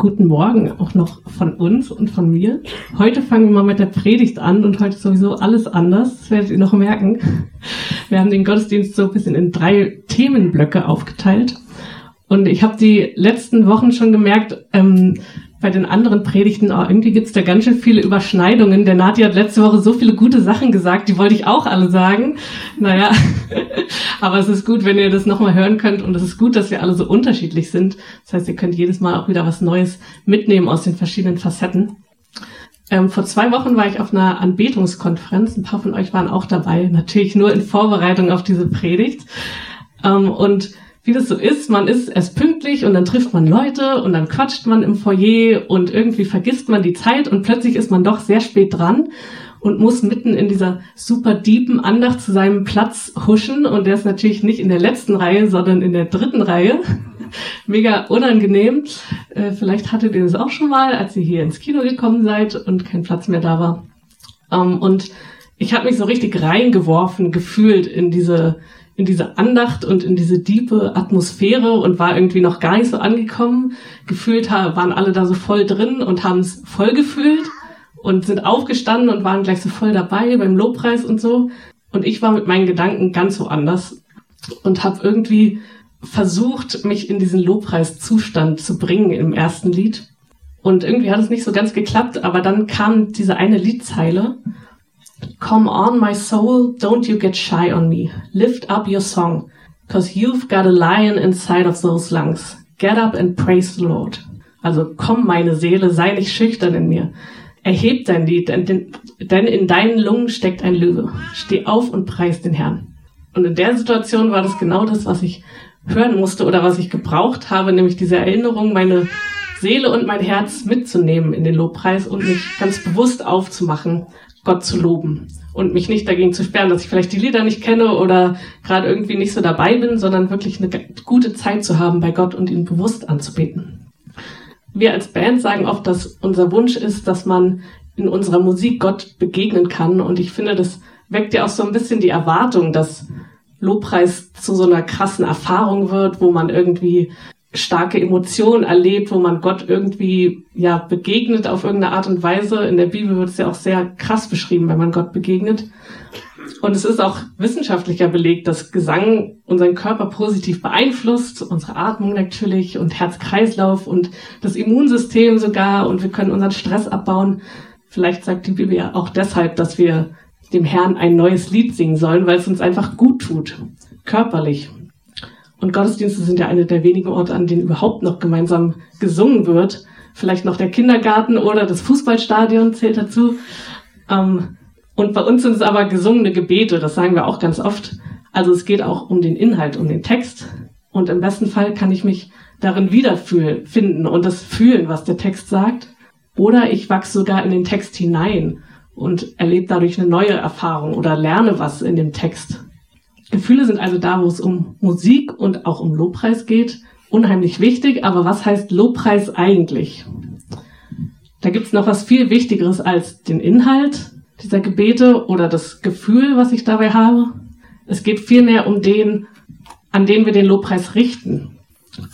Guten Morgen auch noch von uns und von mir. Heute fangen wir mal mit der Predigt an und heute ist sowieso alles anders. Das werdet ihr noch merken. Wir haben den Gottesdienst so ein bisschen in drei Themenblöcke aufgeteilt. Und ich habe die letzten Wochen schon gemerkt, ähm, bei den anderen Predigten, oh, irgendwie gibt's da ganz schön viele Überschneidungen. Der Nati hat letzte Woche so viele gute Sachen gesagt, die wollte ich auch alle sagen. Naja, aber es ist gut, wenn ihr das nochmal hören könnt und es ist gut, dass wir alle so unterschiedlich sind. Das heißt, ihr könnt jedes Mal auch wieder was Neues mitnehmen aus den verschiedenen Facetten. Ähm, vor zwei Wochen war ich auf einer Anbetungskonferenz. Ein paar von euch waren auch dabei, natürlich nur in Vorbereitung auf diese Predigt. Ähm, und wie das so ist, man ist erst pünktlich und dann trifft man Leute und dann quatscht man im Foyer und irgendwie vergisst man die Zeit und plötzlich ist man doch sehr spät dran und muss mitten in dieser super deepen Andacht zu seinem Platz huschen und der ist natürlich nicht in der letzten Reihe, sondern in der dritten Reihe. Mega unangenehm. Äh, vielleicht hattet ihr das auch schon mal, als ihr hier ins Kino gekommen seid und kein Platz mehr da war. Ähm, und ich habe mich so richtig reingeworfen, gefühlt in diese in diese Andacht und in diese diepe Atmosphäre und war irgendwie noch gar nicht so angekommen. Gefühlt waren alle da so voll drin und haben es voll gefühlt und sind aufgestanden und waren gleich so voll dabei beim Lobpreis und so. Und ich war mit meinen Gedanken ganz woanders und habe irgendwie versucht, mich in diesen Lobpreiszustand zu bringen im ersten Lied. Und irgendwie hat es nicht so ganz geklappt, aber dann kam diese eine Liedzeile Come on, my soul, don't you get shy on me. Lift up your song, cause you've got a lion inside of those lungs. Get up and praise the Lord. Also komm, meine Seele, sei nicht schüchtern in mir. Erheb dein Lied, denn, in deinen Lungen steckt ein Löwe. Steh auf und preis den Herrn. Und in der Situation war das genau das, was ich hören musste oder was ich gebraucht habe, nämlich diese Erinnerung, meine Seele und mein Herz mitzunehmen in den Lobpreis und mich ganz bewusst aufzumachen Gott zu loben und mich nicht dagegen zu sperren, dass ich vielleicht die Lieder nicht kenne oder gerade irgendwie nicht so dabei bin, sondern wirklich eine gute Zeit zu haben bei Gott und ihn bewusst anzubeten. Wir als Band sagen oft, dass unser Wunsch ist, dass man in unserer Musik Gott begegnen kann und ich finde, das weckt ja auch so ein bisschen die Erwartung, dass Lobpreis zu so einer krassen Erfahrung wird, wo man irgendwie starke Emotionen erlebt, wo man Gott irgendwie ja begegnet auf irgendeine Art und Weise. In der Bibel wird es ja auch sehr krass beschrieben, wenn man Gott begegnet. Und es ist auch wissenschaftlicher belegt, dass Gesang unseren Körper positiv beeinflusst, unsere Atmung natürlich und Herz-Kreislauf und das Immunsystem sogar und wir können unseren Stress abbauen. Vielleicht sagt die Bibel ja auch deshalb, dass wir dem Herrn ein neues Lied singen sollen, weil es uns einfach gut tut, körperlich. Und Gottesdienste sind ja eine der wenigen Orte, an denen überhaupt noch gemeinsam gesungen wird. Vielleicht noch der Kindergarten oder das Fußballstadion zählt dazu. Ähm, und bei uns sind es aber gesungene Gebete, das sagen wir auch ganz oft. Also es geht auch um den Inhalt, um den Text. Und im besten Fall kann ich mich darin wiederfinden und das fühlen, was der Text sagt. Oder ich wachse sogar in den Text hinein und erlebe dadurch eine neue Erfahrung oder lerne was in dem Text. Gefühle sind also da, wo es um Musik und auch um Lobpreis geht, unheimlich wichtig. Aber was heißt Lobpreis eigentlich? Da gibt's noch was viel Wichtigeres als den Inhalt dieser Gebete oder das Gefühl, was ich dabei habe. Es geht vielmehr um den, an den wir den Lobpreis richten.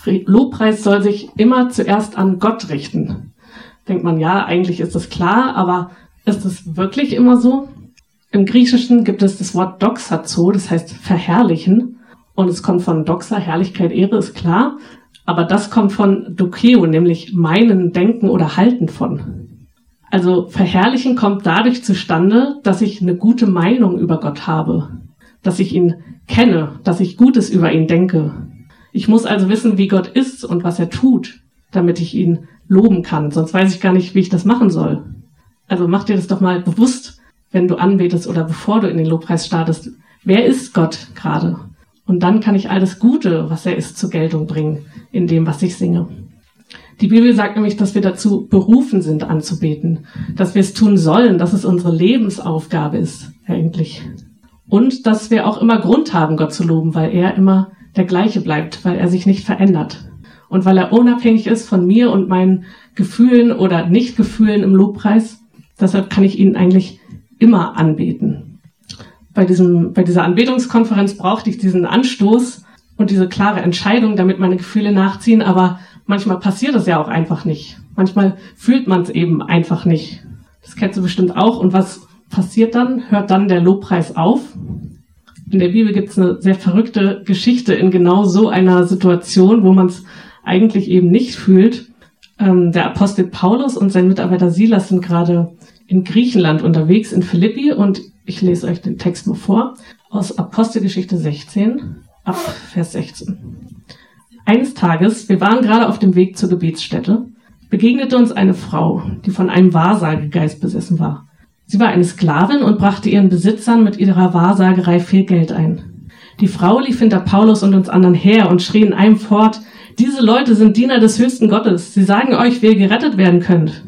Lobpreis soll sich immer zuerst an Gott richten. Denkt man, ja, eigentlich ist das klar, aber ist es wirklich immer so? Im Griechischen gibt es das Wort doxazo, das heißt verherrlichen. Und es kommt von doxa, Herrlichkeit, Ehre, ist klar. Aber das kommt von dokeo, nämlich meinen, denken oder halten von. Also verherrlichen kommt dadurch zustande, dass ich eine gute Meinung über Gott habe. Dass ich ihn kenne, dass ich Gutes über ihn denke. Ich muss also wissen, wie Gott ist und was er tut, damit ich ihn loben kann. Sonst weiß ich gar nicht, wie ich das machen soll. Also mach dir das doch mal bewusst, wenn du anbetest oder bevor du in den Lobpreis startest. Wer ist Gott gerade? Und dann kann ich all das Gute, was er ist, zur Geltung bringen, in dem, was ich singe. Die Bibel sagt nämlich, dass wir dazu berufen sind, anzubeten, dass wir es tun sollen, dass es unsere Lebensaufgabe ist, eigentlich. Und dass wir auch immer Grund haben, Gott zu loben, weil er immer der gleiche bleibt, weil er sich nicht verändert. Und weil er unabhängig ist von mir und meinen Gefühlen oder Nichtgefühlen im Lobpreis, deshalb kann ich ihn eigentlich immer anbeten. Bei, diesem, bei dieser Anbetungskonferenz brauchte ich diesen Anstoß und diese klare Entscheidung, damit meine Gefühle nachziehen, aber manchmal passiert es ja auch einfach nicht. Manchmal fühlt man es eben einfach nicht. Das kennst du bestimmt auch. Und was passiert dann? Hört dann der Lobpreis auf? In der Bibel gibt es eine sehr verrückte Geschichte in genau so einer Situation, wo man es eigentlich eben nicht fühlt. Ähm, der Apostel Paulus und sein Mitarbeiter Silas sind gerade in Griechenland unterwegs, in Philippi, und ich lese euch den Text mal vor, aus Apostelgeschichte 16, ab Vers 16. Eines Tages, wir waren gerade auf dem Weg zur Gebetsstätte, begegnete uns eine Frau, die von einem Wahrsagegeist besessen war. Sie war eine Sklavin und brachte ihren Besitzern mit ihrer Wahrsagerei viel Geld ein. Die Frau lief hinter Paulus und uns anderen her und schrie in einem fort, diese Leute sind Diener des höchsten Gottes. Sie sagen euch, wie ihr gerettet werden könnt.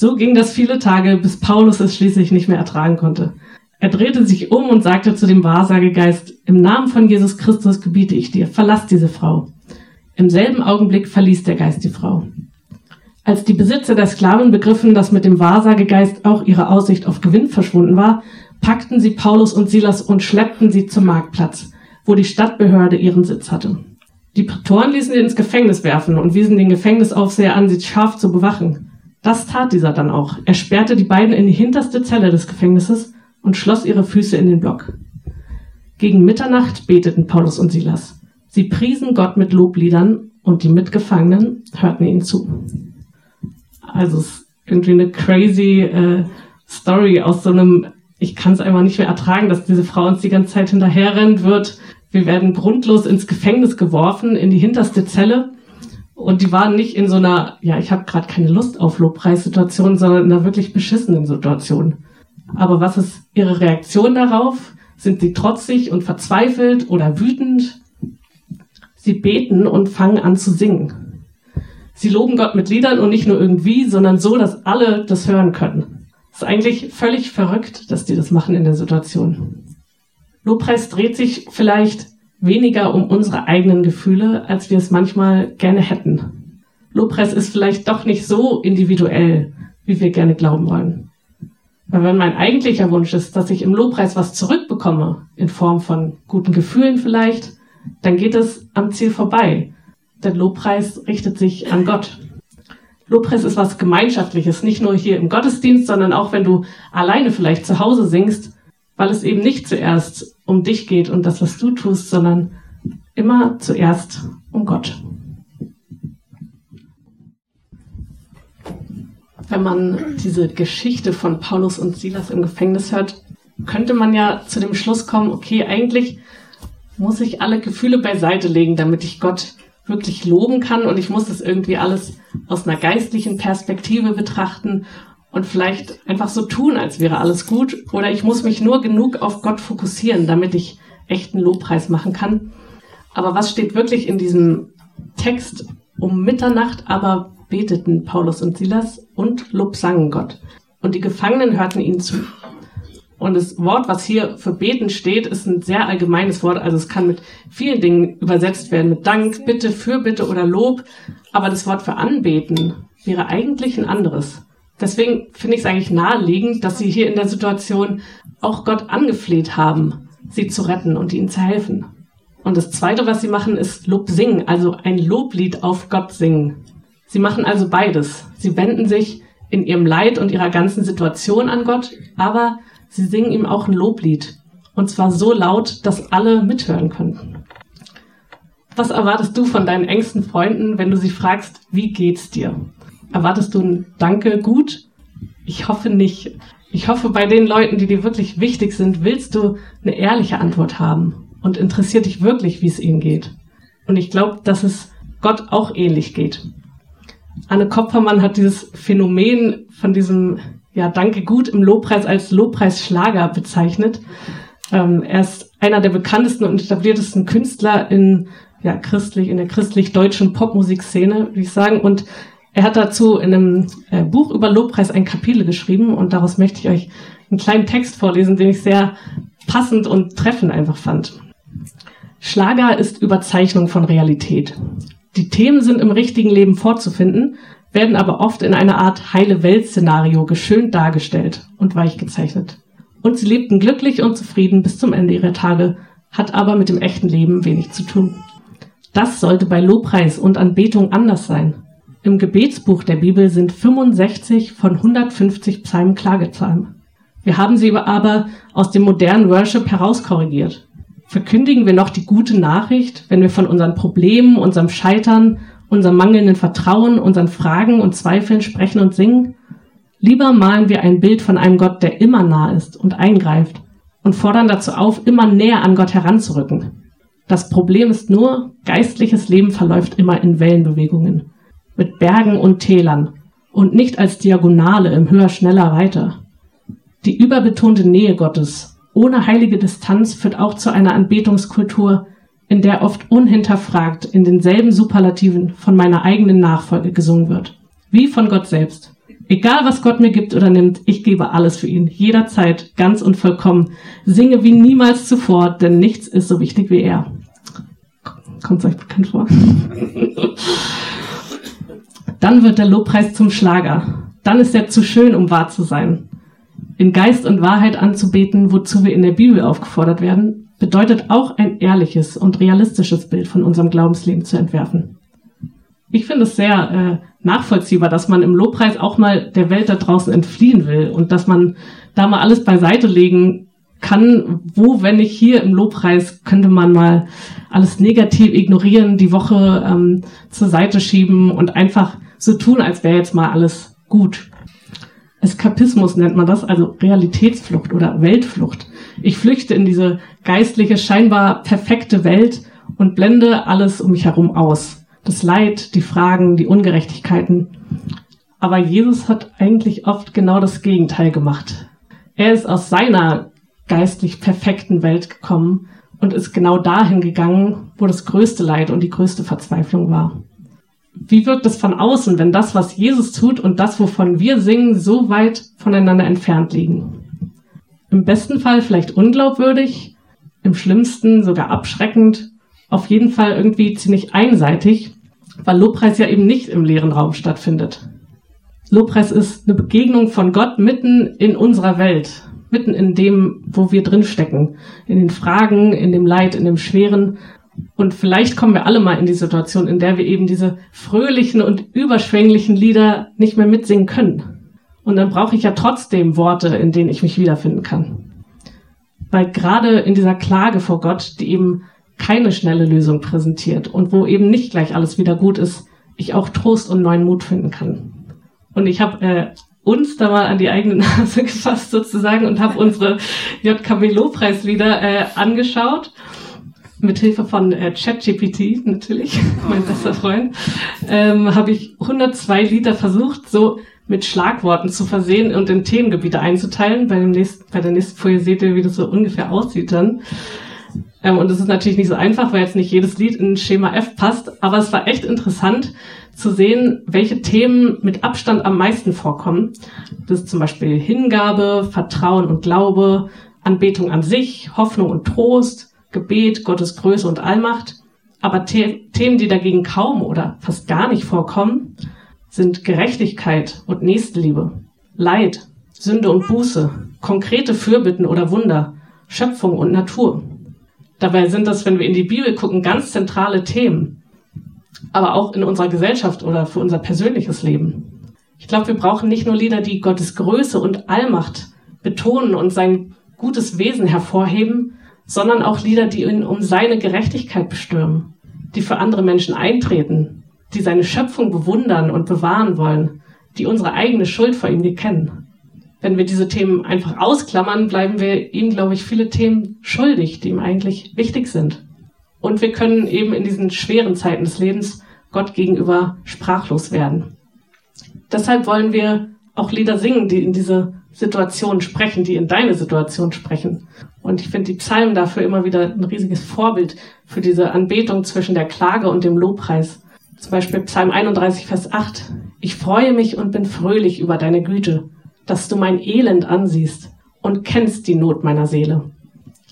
So ging das viele Tage, bis Paulus es schließlich nicht mehr ertragen konnte. Er drehte sich um und sagte zu dem Wahrsagegeist, im Namen von Jesus Christus gebiete ich dir, verlass diese Frau. Im selben Augenblick verließ der Geist die Frau. Als die Besitzer der Sklaven begriffen, dass mit dem Wahrsagegeist auch ihre Aussicht auf Gewinn verschwunden war, packten sie Paulus und Silas und schleppten sie zum Marktplatz, wo die Stadtbehörde ihren Sitz hatte. Die Prätoren ließen sie ins Gefängnis werfen und wiesen den Gefängnisaufseher an, sie scharf zu bewachen. Das tat dieser dann auch. Er sperrte die beiden in die hinterste Zelle des Gefängnisses und schloss ihre Füße in den Block. Gegen Mitternacht beteten Paulus und Silas. Sie priesen Gott mit Lobliedern und die Mitgefangenen hörten ihnen zu. Also es ist irgendwie eine crazy äh, Story aus so einem, ich kann es einfach nicht mehr ertragen, dass diese Frau uns die ganze Zeit hinterherrennt wird, wir werden grundlos ins Gefängnis geworfen, in die hinterste Zelle. Und die waren nicht in so einer, ja, ich habe gerade keine Lust auf Lobpreissituation, sondern in einer wirklich beschissenen Situation. Aber was ist ihre Reaktion darauf? Sind sie trotzig und verzweifelt oder wütend? Sie beten und fangen an zu singen. Sie loben Gott mit Liedern und nicht nur irgendwie, sondern so, dass alle das hören können. Es ist eigentlich völlig verrückt, dass die das machen in der Situation. Lobpreis dreht sich vielleicht weniger um unsere eigenen Gefühle, als wir es manchmal gerne hätten. Lobpreis ist vielleicht doch nicht so individuell, wie wir gerne glauben wollen. Weil wenn mein eigentlicher Wunsch ist, dass ich im Lobpreis was zurückbekomme, in Form von guten Gefühlen vielleicht, dann geht es am Ziel vorbei. Denn Lobpreis richtet sich an Gott. Lobpreis ist was Gemeinschaftliches, nicht nur hier im Gottesdienst, sondern auch wenn du alleine vielleicht zu Hause singst, weil es eben nicht zuerst um dich geht und das, was du tust, sondern immer zuerst um Gott. Wenn man diese Geschichte von Paulus und Silas im Gefängnis hört, könnte man ja zu dem Schluss kommen, okay, eigentlich muss ich alle Gefühle beiseite legen, damit ich Gott wirklich loben kann und ich muss das irgendwie alles aus einer geistlichen Perspektive betrachten und vielleicht einfach so tun, als wäre alles gut. Oder ich muss mich nur genug auf Gott fokussieren, damit ich echten Lobpreis machen kann. Aber was steht wirklich in diesem Text? Um Mitternacht aber beteten Paulus und Silas und Lob sangen Gott. Und die Gefangenen hörten ihnen zu. Und das Wort, was hier für beten steht, ist ein sehr allgemeines Wort. Also es kann mit vielen Dingen übersetzt werden. Mit Dank, Bitte, Fürbitte oder Lob. Aber das Wort für anbeten wäre eigentlich ein anderes. Deswegen finde ich es eigentlich naheliegend, dass sie hier in der Situation auch Gott angefleht haben, sie zu retten und ihnen zu helfen. Und das Zweite, was sie machen, ist Lob singen, also ein Loblied auf Gott singen. Sie machen also beides. Sie wenden sich in ihrem Leid und ihrer ganzen Situation an Gott, aber sie singen ihm auch ein Loblied. Und zwar so laut, dass alle mithören können. Was erwartest du von deinen engsten Freunden, wenn du sie fragst, wie geht's dir? Erwartest du ein Danke gut? Ich hoffe nicht. Ich hoffe, bei den Leuten, die dir wirklich wichtig sind, willst du eine ehrliche Antwort haben und interessiert dich wirklich, wie es ihnen geht. Und ich glaube, dass es Gott auch ähnlich geht. Anne Kopfermann hat dieses Phänomen von diesem ja, Danke gut im Lobpreis als Lobpreisschlager bezeichnet. Ähm, er ist einer der bekanntesten und etabliertesten Künstler in ja christlich in der christlich-deutschen Popmusikszene, würde ich sagen. Und er hat dazu in einem äh, Buch über Lobpreis ein Kapitel geschrieben und daraus möchte ich euch einen kleinen Text vorlesen, den ich sehr passend und treffend einfach fand. Schlager ist Überzeichnung von Realität. Die Themen sind im richtigen Leben vorzufinden, werden aber oft in einer Art heile Welt-Szenario geschönt dargestellt und weich gezeichnet. Und sie lebten glücklich und zufrieden bis zum Ende ihrer Tage, hat aber mit dem echten Leben wenig zu tun. Das sollte bei Lobpreis und Anbetung anders sein. Im Gebetsbuch der Bibel sind 65 von 150 Psalmen Klagepsalmen. Wir haben sie aber aus dem modernen Worship herauskorrigiert. Verkündigen wir noch die gute Nachricht, wenn wir von unseren Problemen, unserem Scheitern, unserem mangelnden Vertrauen, unseren Fragen und Zweifeln sprechen und singen? Lieber malen wir ein Bild von einem Gott, der immer nah ist und eingreift und fordern dazu auf, immer näher an Gott heranzurücken. Das Problem ist nur, geistliches Leben verläuft immer in Wellenbewegungen, mit Bergen und Tälern und nicht als Diagonale im höher, schneller, weiter. Die überbetonte Nähe Gottes ohne heilige Distanz führt auch zu einer Anbetungskultur, in der oft unhinterfragt in denselben Superlativen von meiner eigenen Nachfolge gesungen wird. Wie von Gott selbst. Egal was Gott mir gibt oder nimmt, ich gebe alles für ihn, jederzeit, ganz und vollkommen, singe wie niemals zuvor, denn nichts ist so wichtig wie er. Kommt euch bekannt vor? Dann wird der Lobpreis zum Schlager. Dann ist er zu schön, um wahr zu sein. In Geist und Wahrheit anzubeten, wozu wir in der Bibel aufgefordert werden, bedeutet auch ein ehrliches und realistisches Bild von unserem Glaubensleben zu entwerfen. Ich finde es sehr äh, nachvollziehbar, dass man im Lobpreis auch mal der Welt da draußen entfliehen will und dass man da mal alles beiseite legen kann, wo, wenn nicht hier im Lobpreis, könnte man mal alles negativ ignorieren, die Woche ähm, zur Seite schieben und einfach so tun, als wäre jetzt mal alles gut. Eskapismus nennt man das, also Realitätsflucht oder Weltflucht. Ich flüchte in diese geistliche, scheinbar perfekte Welt und blende alles um mich herum aus. Das Leid, die Fragen, die Ungerechtigkeiten. Aber Jesus hat eigentlich oft genau das Gegenteil gemacht. Er ist aus seiner geistlich perfekten Welt gekommen und ist genau dahin gegangen, wo das größte Leid und die größte Verzweiflung war. Wie wirkt es von außen, wenn das, was Jesus tut und das, wovon wir singen, so weit voneinander entfernt liegen? Im besten Fall vielleicht unglaubwürdig, im schlimmsten sogar abschreckend, auf jeden Fall irgendwie ziemlich einseitig, weil Lobpreis ja eben nicht im leeren Raum stattfindet. Lobpreis ist eine Begegnung von Gott mitten in unserer Welt, mitten in dem, wo wir drinstecken, in den Fragen, in dem Leid, in dem Schweren. Und vielleicht kommen wir alle mal in die Situation, in der wir eben diese fröhlichen und überschwänglichen Lieder nicht mehr mitsingen können. Und dann brauche ich ja trotzdem Worte, in denen ich mich wiederfinden kann. Weil gerade in dieser Klage vor Gott, die eben keine schnelle Lösung präsentiert und wo eben nicht gleich alles wieder gut ist, ich auch Trost und neuen Mut finden kann. Und ich habe äh, uns da mal an die eigene Nase gefasst sozusagen und habe unsere JKB Lobpreislieder äh, angeschaut. Mit Hilfe von äh, ChatGPT natürlich, mein bester Freund, ähm, habe ich 102 Lieder versucht, so mit Schlagworten zu versehen und in Themengebiete einzuteilen. Bei, dem nächsten, bei der nächsten Folie seht ihr, wie das so ungefähr aussieht dann. Ähm, und es ist natürlich nicht so einfach, weil jetzt nicht jedes Lied in Schema F passt, aber es war echt interessant, zu sehen, welche Themen mit Abstand am meisten vorkommen. Das ist zum Beispiel Hingabe, Vertrauen und Glaube, Anbetung an sich, Hoffnung und Trost, Gebet, Gottes Größe und Allmacht. Aber The Themen, die dagegen kaum oder fast gar nicht vorkommen, sind Gerechtigkeit und Nächstenliebe, Leid, Sünde und Buße, konkrete Fürbitten oder Wunder, Schöpfung und Natur. Dabei sind das, wenn wir in die Bibel gucken, ganz zentrale Themen aber auch in unserer Gesellschaft oder für unser persönliches Leben. Ich glaube, wir brauchen nicht nur Lieder, die Gottes Größe und Allmacht betonen und sein gutes Wesen hervorheben, sondern auch Lieder, die ihn um seine Gerechtigkeit bestürmen, die für andere Menschen eintreten, die seine Schöpfung bewundern und bewahren wollen, die unsere eigene Schuld vor ihm kennen. Wenn wir diese Themen einfach ausklammern, bleiben wir ihm, glaube ich, viele Themen schuldig, die ihm eigentlich wichtig sind. Und wir können eben in diesen schweren Zeiten des Lebens Gott gegenüber sprachlos werden. Deshalb wollen wir auch Lieder singen, die in diese Situationen sprechen, die in deine Situation sprechen. Und ich finde die Psalmen dafür immer wieder ein riesiges Vorbild für diese Anbetung zwischen der Klage und dem Lobpreis. Zum Beispiel Psalm 31, Vers 8. Ich freue mich und bin fröhlich über deine Güte, dass du mein Elend ansiehst und kennst die Not meiner Seele.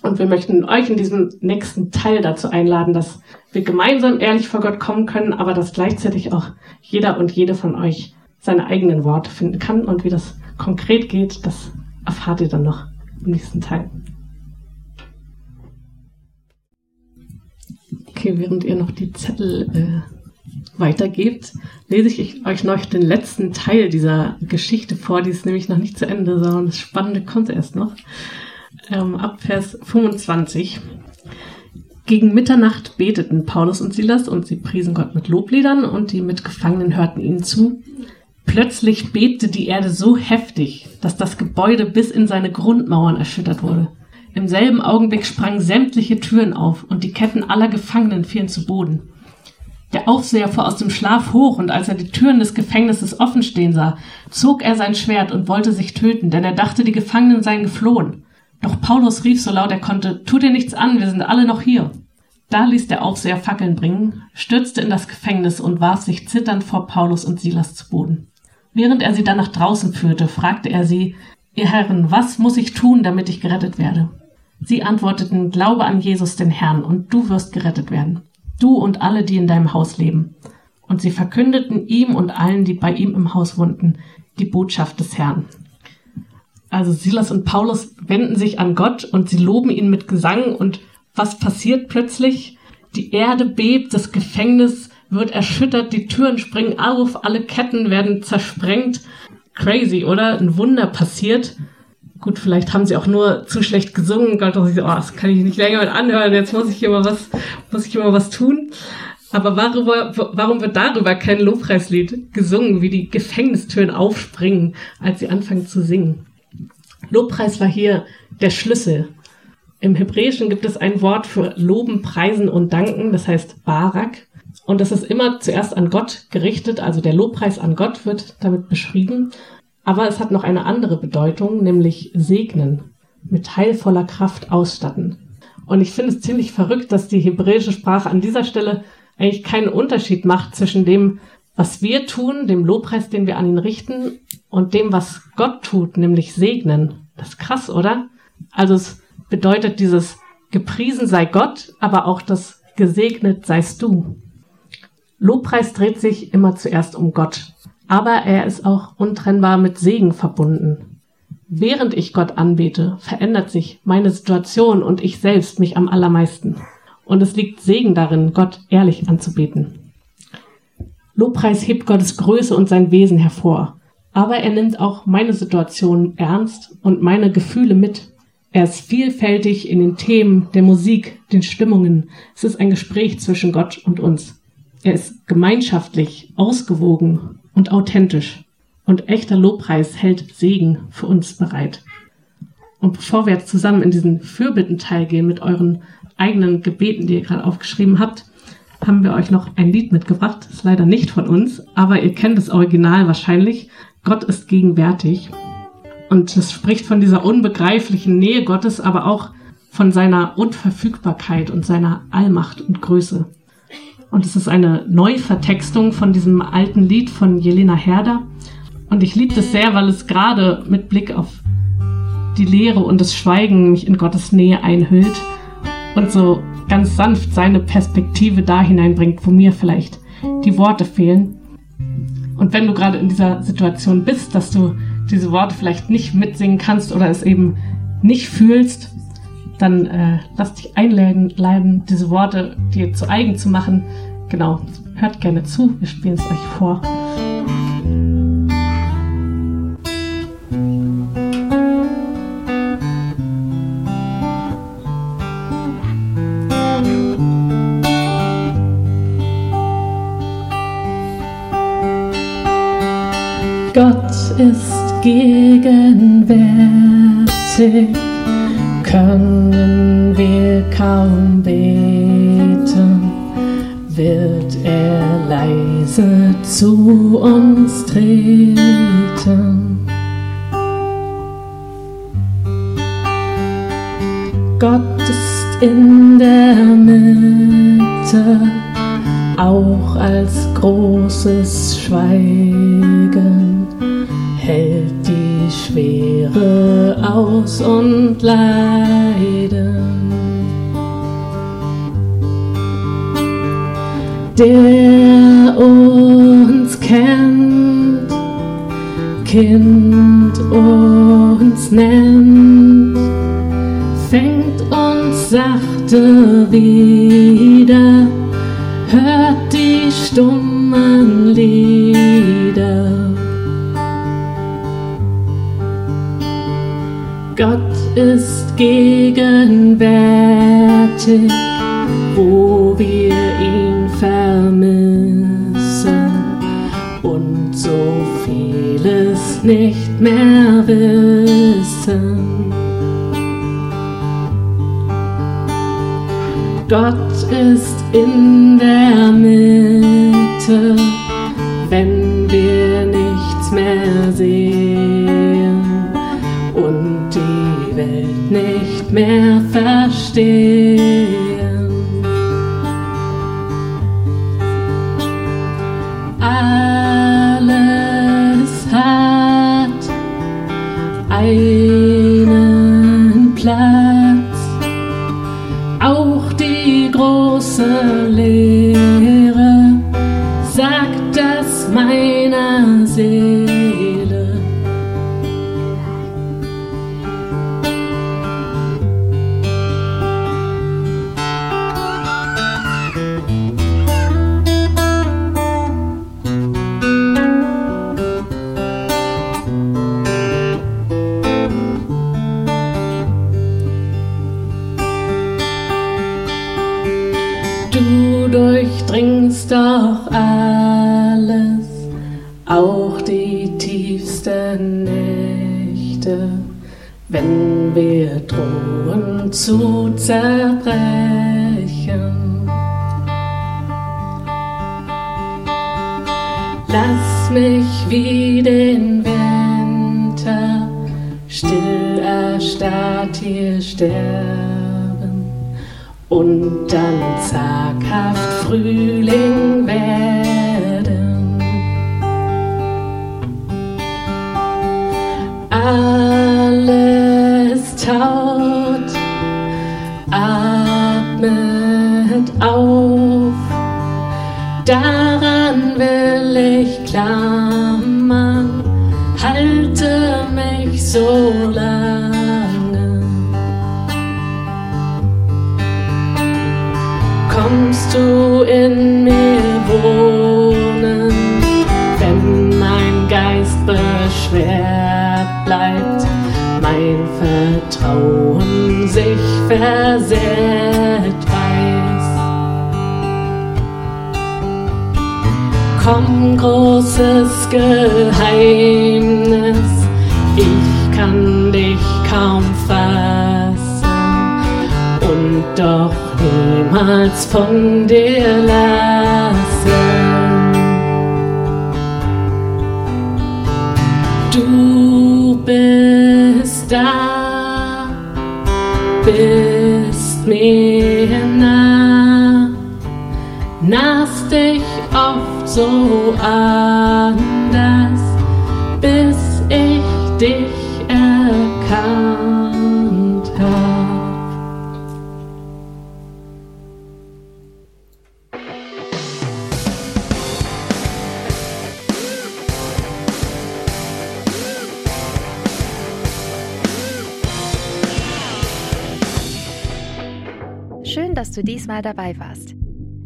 Und wir möchten euch in diesem nächsten Teil dazu einladen, dass wir gemeinsam ehrlich vor Gott kommen können, aber dass gleichzeitig auch jeder und jede von euch seine eigenen Worte finden kann. Und wie das konkret geht, das erfahrt ihr dann noch im nächsten Teil. Okay, während ihr noch die Zettel äh, weitergebt, lese ich euch noch den letzten Teil dieser Geschichte vor. Die ist nämlich noch nicht zu Ende, sondern das Spannende kommt erst noch. Ähm, ab Vers 25. Gegen Mitternacht beteten Paulus und Silas und sie priesen Gott mit Lobliedern und die Mitgefangenen hörten ihnen zu. Plötzlich bebte die Erde so heftig, dass das Gebäude bis in seine Grundmauern erschüttert wurde. Im selben Augenblick sprangen sämtliche Türen auf und die Ketten aller Gefangenen fielen zu Boden. Der Aufseher fuhr aus dem Schlaf hoch und als er die Türen des Gefängnisses offen stehen sah, zog er sein Schwert und wollte sich töten, denn er dachte, die Gefangenen seien geflohen. Doch Paulus rief so laut er konnte, tu dir nichts an, wir sind alle noch hier. Da ließ der Aufseher Fackeln bringen, stürzte in das Gefängnis und warf sich zitternd vor Paulus und Silas zu Boden. Während er sie dann nach draußen führte, fragte er sie, Ihr Herren, was muss ich tun, damit ich gerettet werde? Sie antworteten, Glaube an Jesus den Herrn, und du wirst gerettet werden. Du und alle, die in deinem Haus leben. Und sie verkündeten ihm und allen, die bei ihm im Haus wohnten, die Botschaft des Herrn. Also Silas und Paulus wenden sich an Gott und sie loben ihn mit Gesang und was passiert plötzlich? Die Erde bebt, das Gefängnis wird erschüttert, die Türen springen auf, alle Ketten werden zersprengt. Crazy, oder? Ein Wunder passiert. Gut, vielleicht haben sie auch nur zu schlecht gesungen. Gott, oh, das kann ich nicht länger mit anhören. Jetzt muss ich mal was, muss ich mal was tun. Aber worüber, warum wird darüber kein Lobpreislied gesungen, wie die Gefängnistüren aufspringen, als sie anfangen zu singen? Lobpreis war hier der Schlüssel. Im Hebräischen gibt es ein Wort für loben, preisen und danken, das heißt Barak. Und das ist immer zuerst an Gott gerichtet, also der Lobpreis an Gott wird damit beschrieben. Aber es hat noch eine andere Bedeutung, nämlich segnen, mit heilvoller Kraft ausstatten. Und ich finde es ziemlich verrückt, dass die hebräische Sprache an dieser Stelle eigentlich keinen Unterschied macht zwischen dem, was wir tun, dem Lobpreis, den wir an ihn richten, und dem, was Gott tut, nämlich segnen. Das ist krass, oder? Also es bedeutet dieses gepriesen sei Gott, aber auch das gesegnet seist du. Lobpreis dreht sich immer zuerst um Gott, aber er ist auch untrennbar mit Segen verbunden. Während ich Gott anbete, verändert sich meine Situation und ich selbst mich am allermeisten. Und es liegt Segen darin, Gott ehrlich anzubeten. Lobpreis hebt Gottes Größe und sein Wesen hervor, aber er nimmt auch meine Situation ernst und meine Gefühle mit. Er ist vielfältig in den Themen, der Musik, den Stimmungen. Es ist ein Gespräch zwischen Gott und uns. Er ist gemeinschaftlich, ausgewogen und authentisch. Und echter Lobpreis hält Segen für uns bereit. Und bevor wir jetzt zusammen in diesen Fürbittenteil gehen mit euren eigenen Gebeten, die ihr gerade aufgeschrieben habt, haben wir euch noch ein Lied mitgebracht. Das ist leider nicht von uns, aber ihr kennt das Original wahrscheinlich. Gott ist gegenwärtig. Und es spricht von dieser unbegreiflichen Nähe Gottes, aber auch von seiner Unverfügbarkeit und seiner Allmacht und Größe. Und es ist eine Neuvertextung von diesem alten Lied von Jelena Herder. Und ich liebe das sehr, weil es gerade mit Blick auf die Leere und das Schweigen mich in Gottes Nähe einhüllt und so ganz sanft seine Perspektive da hineinbringt, wo mir vielleicht die Worte fehlen. Und wenn du gerade in dieser Situation bist, dass du diese Worte vielleicht nicht mitsingen kannst oder es eben nicht fühlst, dann äh, lass dich einladen, diese Worte dir zu eigen zu machen. Genau, hört gerne zu, wir spielen es euch vor. Gott ist gegenwärtig können wir kaum beten, wird er leise zu uns treten. Gott ist in der Mitte, auch als großes Schweigen hält die Schwere aus und Leiden. Der uns kennt, Kind uns nennt, fängt uns sachte wieder, hört die stummen Lieder. Gott ist gegenwärtig, nicht mehr wissen. Gott ist in der Mitte, wenn wir nichts mehr sehen und die Welt nicht mehr verstehen. Lass mich wie den Winter still erstarrt hier sterben und dann zaghaft Frühling werden. Alles taut, atmet auf, ich klammern, halte mich so lange. kommst du in mir wohnen, wenn mein Geist beschwert bleibt, mein Vertrauen sich versehrt Großes Geheimnis, ich kann dich kaum fassen und doch niemals von dir lassen. Du bist da, bist mir so anders, bis ich dich erkannt hab. Schön, dass du diesmal dabei warst.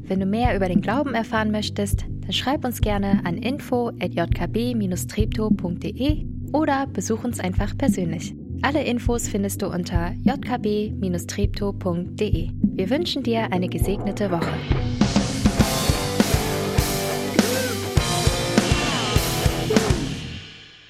Wenn du mehr über den Glauben erfahren möchtest, dann schreib uns gerne an info@jkb-treptow.de oder besuch uns einfach persönlich. Alle Infos findest du unter jkb-treptow.de. Wir wünschen dir eine gesegnete Woche.